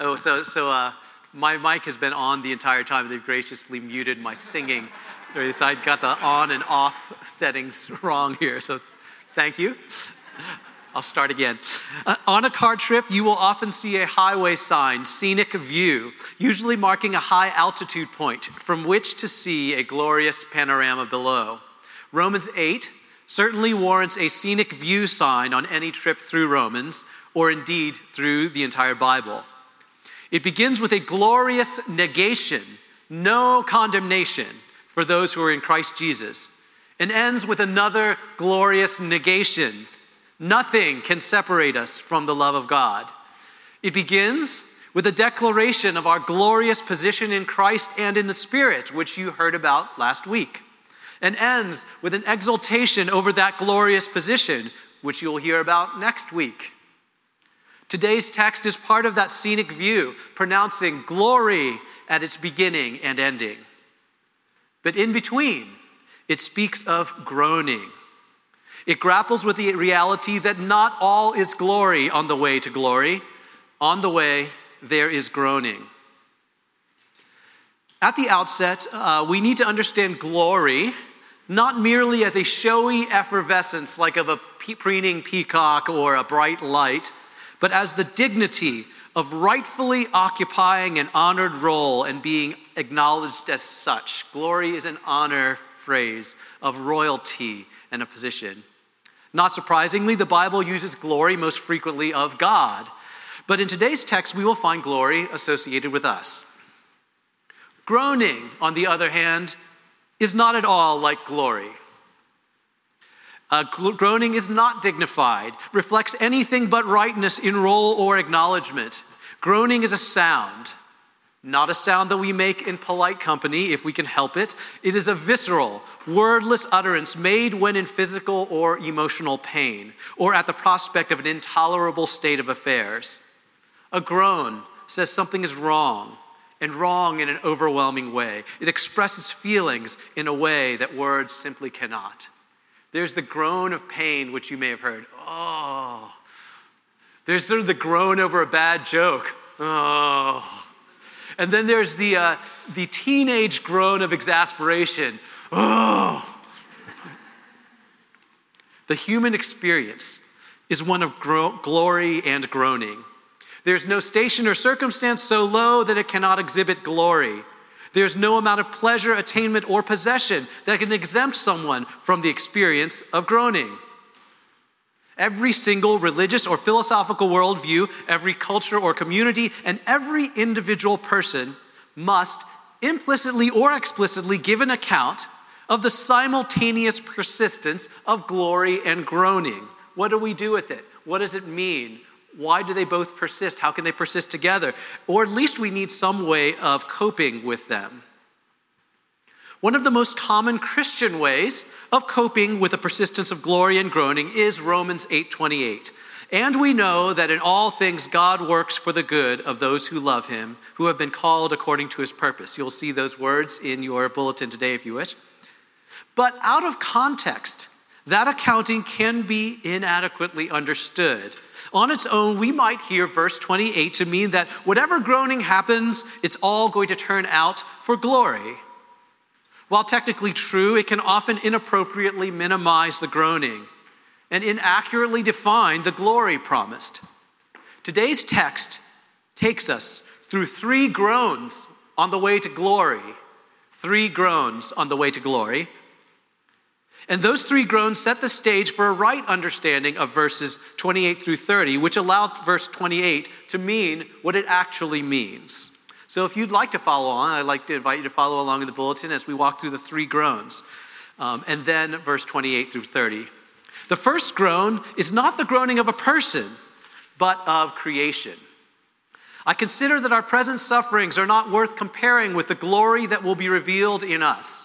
Oh, so, so uh, my mic has been on the entire time. They've graciously muted my singing. So I got the on and off settings wrong here. So thank you. I'll start again. Uh, on a car trip, you will often see a highway sign, scenic view, usually marking a high altitude point from which to see a glorious panorama below. Romans 8 certainly warrants a scenic view sign on any trip through Romans, or indeed through the entire Bible. It begins with a glorious negation, no condemnation for those who are in Christ Jesus, and ends with another glorious negation Nothing can separate us from the love of God. It begins with a declaration of our glorious position in Christ and in the Spirit, which you heard about last week, and ends with an exultation over that glorious position, which you'll hear about next week. Today's text is part of that scenic view, pronouncing glory at its beginning and ending. But in between, it speaks of groaning it grapples with the reality that not all is glory on the way to glory. On the way, there is groaning. At the outset, uh, we need to understand glory not merely as a showy effervescence like of a preening peacock or a bright light, but as the dignity of rightfully occupying an honored role and being acknowledged as such. Glory is an honor phrase of royalty and a position. Not surprisingly, the Bible uses glory most frequently of God. But in today's text, we will find glory associated with us. Groaning, on the other hand, is not at all like glory. Uh, groaning is not dignified, reflects anything but rightness in role or acknowledgement. Groaning is a sound, not a sound that we make in polite company if we can help it. It is a visceral, wordless utterance made when in physical or emotional pain, or at the prospect of an intolerable state of affairs. A groan says something is wrong, and wrong in an overwhelming way. It expresses feelings in a way that words simply cannot. There's the groan of pain, which you may have heard. Oh. There's sort of the groan over a bad joke. Oh. And then there's the, uh, the teenage groan of exasperation. Oh! the human experience is one of gro- glory and groaning. There's no station or circumstance so low that it cannot exhibit glory. There's no amount of pleasure, attainment, or possession that can exempt someone from the experience of groaning. Every single religious or philosophical worldview, every culture or community, and every individual person must implicitly or explicitly give an account of the simultaneous persistence of glory and groaning. What do we do with it? What does it mean? Why do they both persist? How can they persist together? Or at least we need some way of coping with them. One of the most common Christian ways of coping with the persistence of glory and groaning is Romans 8:28. And we know that in all things God works for the good of those who love him, who have been called according to his purpose. You'll see those words in your bulletin today if you wish. But out of context, that accounting can be inadequately understood. On its own, we might hear verse 28 to mean that whatever groaning happens, it's all going to turn out for glory. While technically true, it can often inappropriately minimize the groaning and inaccurately define the glory promised. Today's text takes us through three groans on the way to glory. Three groans on the way to glory. And those three groans set the stage for a right understanding of verses 28 through 30, which allow verse 28 to mean what it actually means. So if you'd like to follow on, I'd like to invite you to follow along in the bulletin as we walk through the three groans. Um, and then verse 28 through 30. The first groan is not the groaning of a person, but of creation. I consider that our present sufferings are not worth comparing with the glory that will be revealed in us.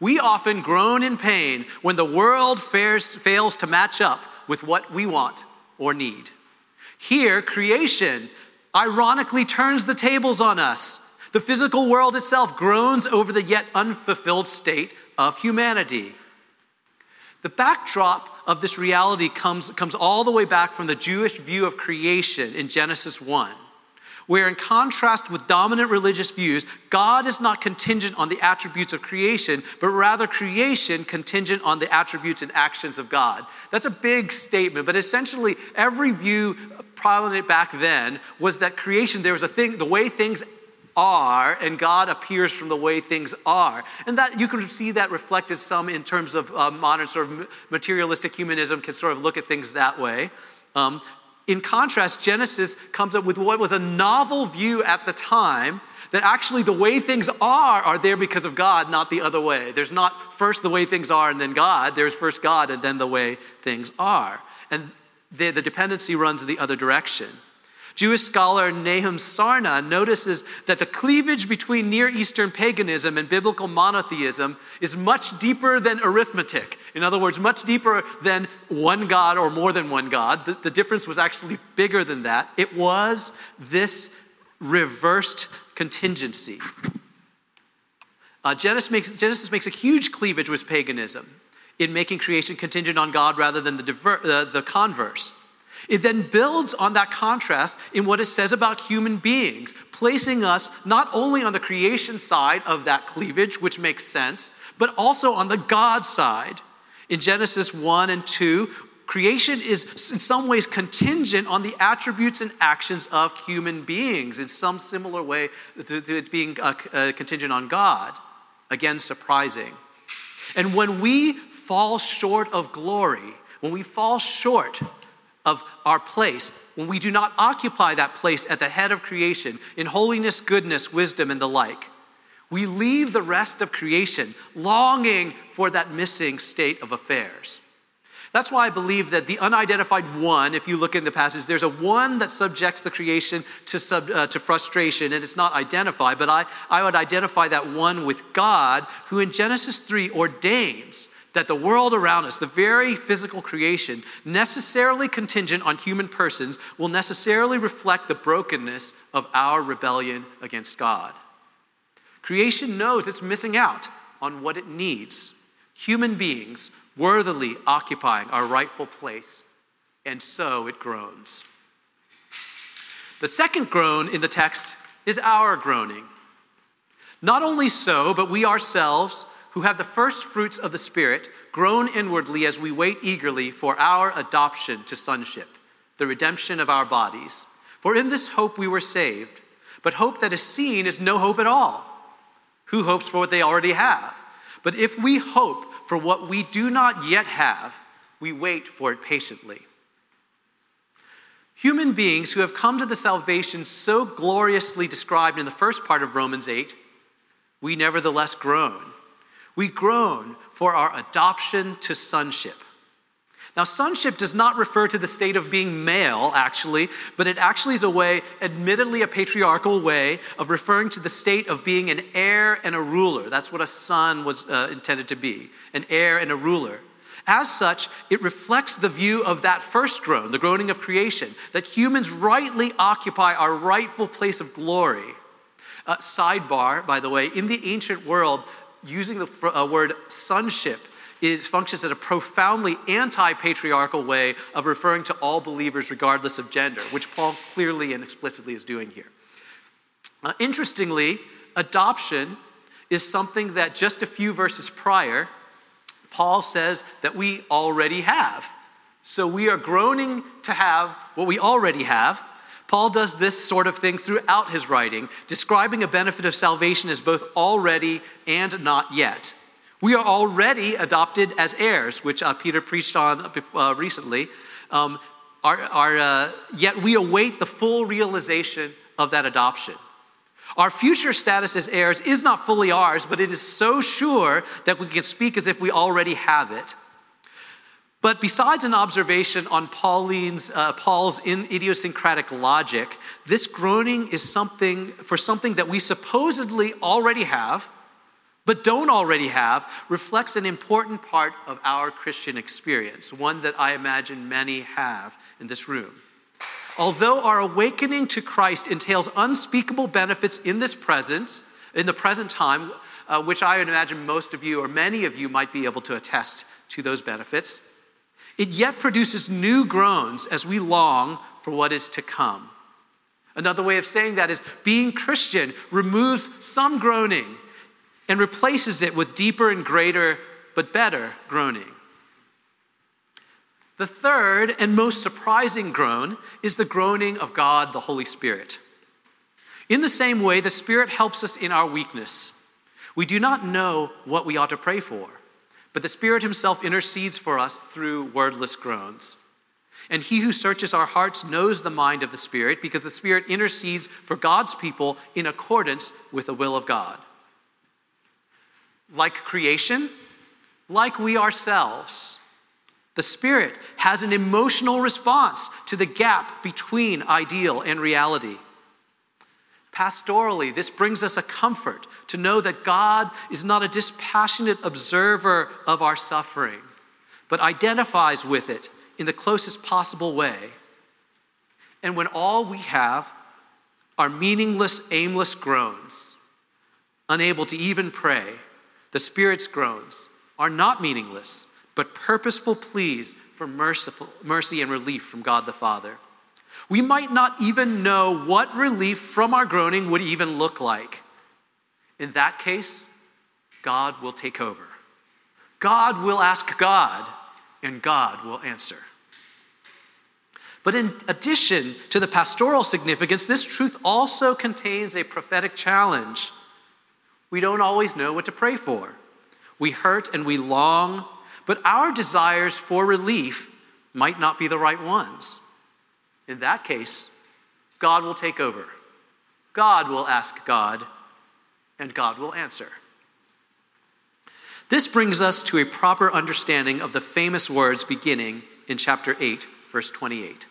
We often groan in pain when the world fares, fails to match up with what we want or need. Here, creation ironically turns the tables on us. The physical world itself groans over the yet unfulfilled state of humanity. The backdrop of this reality comes, comes all the way back from the Jewish view of creation in Genesis 1 where, in contrast with dominant religious views, God is not contingent on the attributes of creation, but rather creation contingent on the attributes and actions of God. That's a big statement, but essentially, every view prominent back then was that creation, there was a thing, the way things are, and God appears from the way things are. And that you can see that reflected some in terms of uh, modern sort of materialistic humanism, can sort of look at things that way. Um, in contrast, Genesis comes up with what was a novel view at the time that actually the way things are are there because of God, not the other way. There's not first the way things are and then God, there's first God and then the way things are. And the, the dependency runs in the other direction. Jewish scholar Nahum Sarna notices that the cleavage between Near Eastern paganism and biblical monotheism is much deeper than arithmetic. In other words, much deeper than one God or more than one God. The, the difference was actually bigger than that. It was this reversed contingency. Uh, Genesis, makes, Genesis makes a huge cleavage with paganism in making creation contingent on God rather than the, diver, uh, the converse. It then builds on that contrast in what it says about human beings, placing us not only on the creation side of that cleavage, which makes sense, but also on the God side. In Genesis 1 and 2, creation is in some ways contingent on the attributes and actions of human beings, in some similar way to it being uh, uh, contingent on God. Again, surprising. And when we fall short of glory, when we fall short of our place, when we do not occupy that place at the head of creation in holiness, goodness, wisdom, and the like, we leave the rest of creation longing for that missing state of affairs. That's why I believe that the unidentified one, if you look in the passage, there's a one that subjects the creation to, sub, uh, to frustration, and it's not identified, but I, I would identify that one with God, who in Genesis 3 ordains that the world around us, the very physical creation, necessarily contingent on human persons, will necessarily reflect the brokenness of our rebellion against God. Creation knows it's missing out on what it needs. Human beings worthily occupying our rightful place, and so it groans. The second groan in the text is our groaning. Not only so, but we ourselves who have the first fruits of the Spirit, groan inwardly as we wait eagerly for our adoption to sonship, the redemption of our bodies. For in this hope we were saved. But hope that is seen is no hope at all. Who hopes for what they already have? But if we hope for what we do not yet have, we wait for it patiently. Human beings who have come to the salvation so gloriously described in the first part of Romans 8, we nevertheless groan we groan for our adoption to sonship. Now, sonship does not refer to the state of being male, actually, but it actually is a way, admittedly a patriarchal way, of referring to the state of being an heir and a ruler. That's what a son was uh, intended to be an heir and a ruler. As such, it reflects the view of that first groan, the groaning of creation, that humans rightly occupy our rightful place of glory. Uh, sidebar, by the way, in the ancient world, using the uh, word sonship is, functions as a profoundly anti patriarchal way of referring to all believers regardless of gender, which Paul clearly and explicitly is doing here. Uh, interestingly, adoption is something that just a few verses prior, Paul says that we already have. So we are groaning to have what we already have, Paul does this sort of thing throughout his writing, describing a benefit of salvation as both already and not yet. We are already adopted as heirs, which uh, Peter preached on uh, recently, um, are, are, uh, yet we await the full realization of that adoption. Our future status as heirs is not fully ours, but it is so sure that we can speak as if we already have it. But besides an observation on Pauline's, uh, Paul's idiosyncratic logic, this groaning is something for something that we supposedly already have, but don't already have, reflects an important part of our Christian experience, one that I imagine many have in this room. Although our awakening to Christ entails unspeakable benefits in this present, in the present time, uh, which I imagine most of you or many of you might be able to attest to those benefits, it yet produces new groans as we long for what is to come. Another way of saying that is being Christian removes some groaning and replaces it with deeper and greater but better groaning. The third and most surprising groan is the groaning of God the Holy Spirit. In the same way, the Spirit helps us in our weakness. We do not know what we ought to pray for. But the Spirit Himself intercedes for us through wordless groans. And He who searches our hearts knows the mind of the Spirit because the Spirit intercedes for God's people in accordance with the will of God. Like creation, like we ourselves, the Spirit has an emotional response to the gap between ideal and reality. Pastorally, this brings us a comfort to know that God is not a dispassionate observer of our suffering, but identifies with it in the closest possible way. And when all we have are meaningless, aimless groans, unable to even pray, the Spirit's groans are not meaningless, but purposeful pleas for merciful, mercy and relief from God the Father. We might not even know what relief from our groaning would even look like. In that case, God will take over. God will ask God, and God will answer. But in addition to the pastoral significance, this truth also contains a prophetic challenge. We don't always know what to pray for. We hurt and we long, but our desires for relief might not be the right ones. In that case, God will take over. God will ask God, and God will answer. This brings us to a proper understanding of the famous words beginning in chapter 8, verse 28.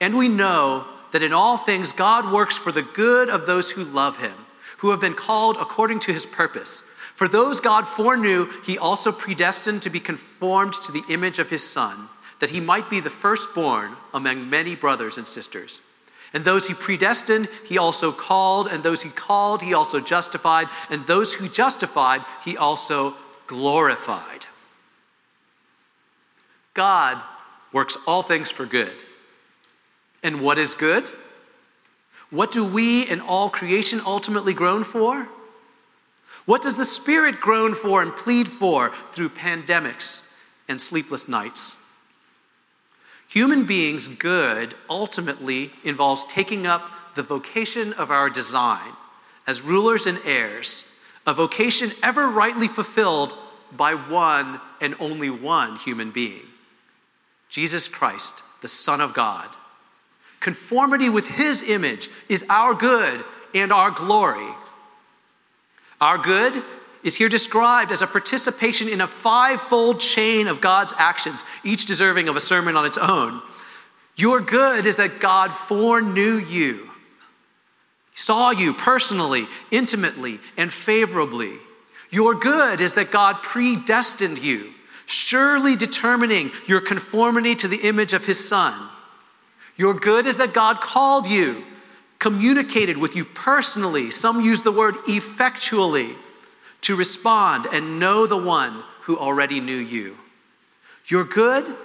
And we know that in all things God works for the good of those who love him, who have been called according to his purpose. For those God foreknew, he also predestined to be conformed to the image of his Son that he might be the firstborn among many brothers and sisters. And those he predestined, he also called, and those he called, he also justified, and those who justified, he also glorified. God works all things for good. And what is good? What do we and all creation ultimately groan for? What does the Spirit groan for and plead for through pandemics and sleepless nights? Human beings' good ultimately involves taking up the vocation of our design as rulers and heirs, a vocation ever rightly fulfilled by one and only one human being Jesus Christ, the Son of God. Conformity with his image is our good and our glory. Our good is here described as a participation in a fivefold chain of God's actions, each deserving of a sermon on its own. Your good is that God foreknew you, saw you personally, intimately, and favorably. Your good is that God predestined you, surely determining your conformity to the image of his Son. Your good is that God called you, communicated with you personally. Some use the word effectually to respond and know the one who already knew you. Your good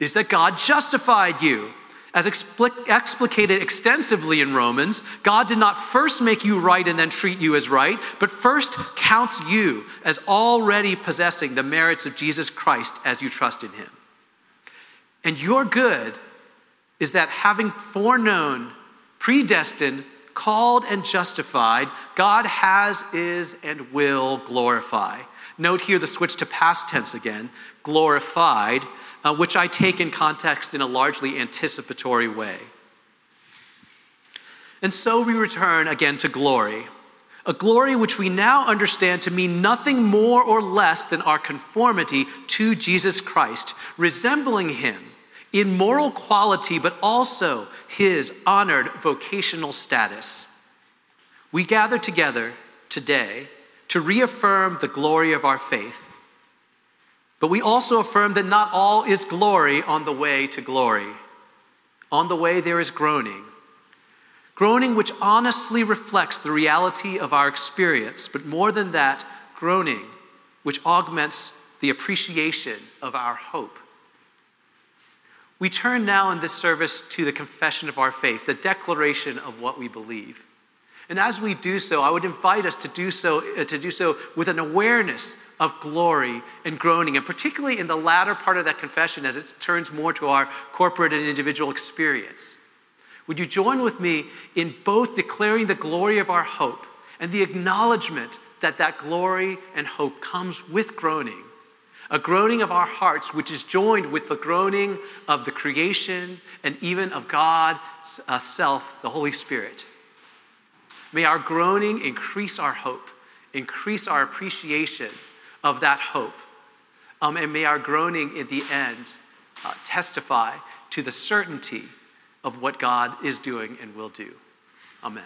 is that God justified you. As explicated extensively in Romans, God did not first make you right and then treat you as right, but first counts you as already possessing the merits of Jesus Christ as you trust in him. And your good is that having foreknown, predestined, called and justified, God has, is, and will glorify. Note here the switch to past tense again, glorified, uh, which I take in context in a largely anticipatory way. And so we return again to glory, A glory which we now understand to mean nothing more or less than our conformity to Jesus Christ, resembling him in moral quality, but also his honored vocational status. We gather together today to reaffirm the glory of our faith, but we also affirm that not all is glory on the way to glory. On the way, there is groaning. Groaning which honestly reflects the reality of our experience, but more than that, groaning which augments the appreciation of our hope. We turn now in this service to the confession of our faith, the declaration of what we believe. And as we do so, I would invite us to do so, uh, to do so with an awareness of glory and groaning, and particularly in the latter part of that confession as it turns more to our corporate and individual experience. Would you join with me in both declaring the glory of our hope and the acknowledgement that that glory and hope comes with groaning? A groaning of our hearts, which is joined with the groaning of the creation and even of God uh, self, the Holy Spirit. May our groaning increase our hope, increase our appreciation of that hope. Um, and may our groaning in the end uh, testify to the certainty of what God is doing and will do. Amen.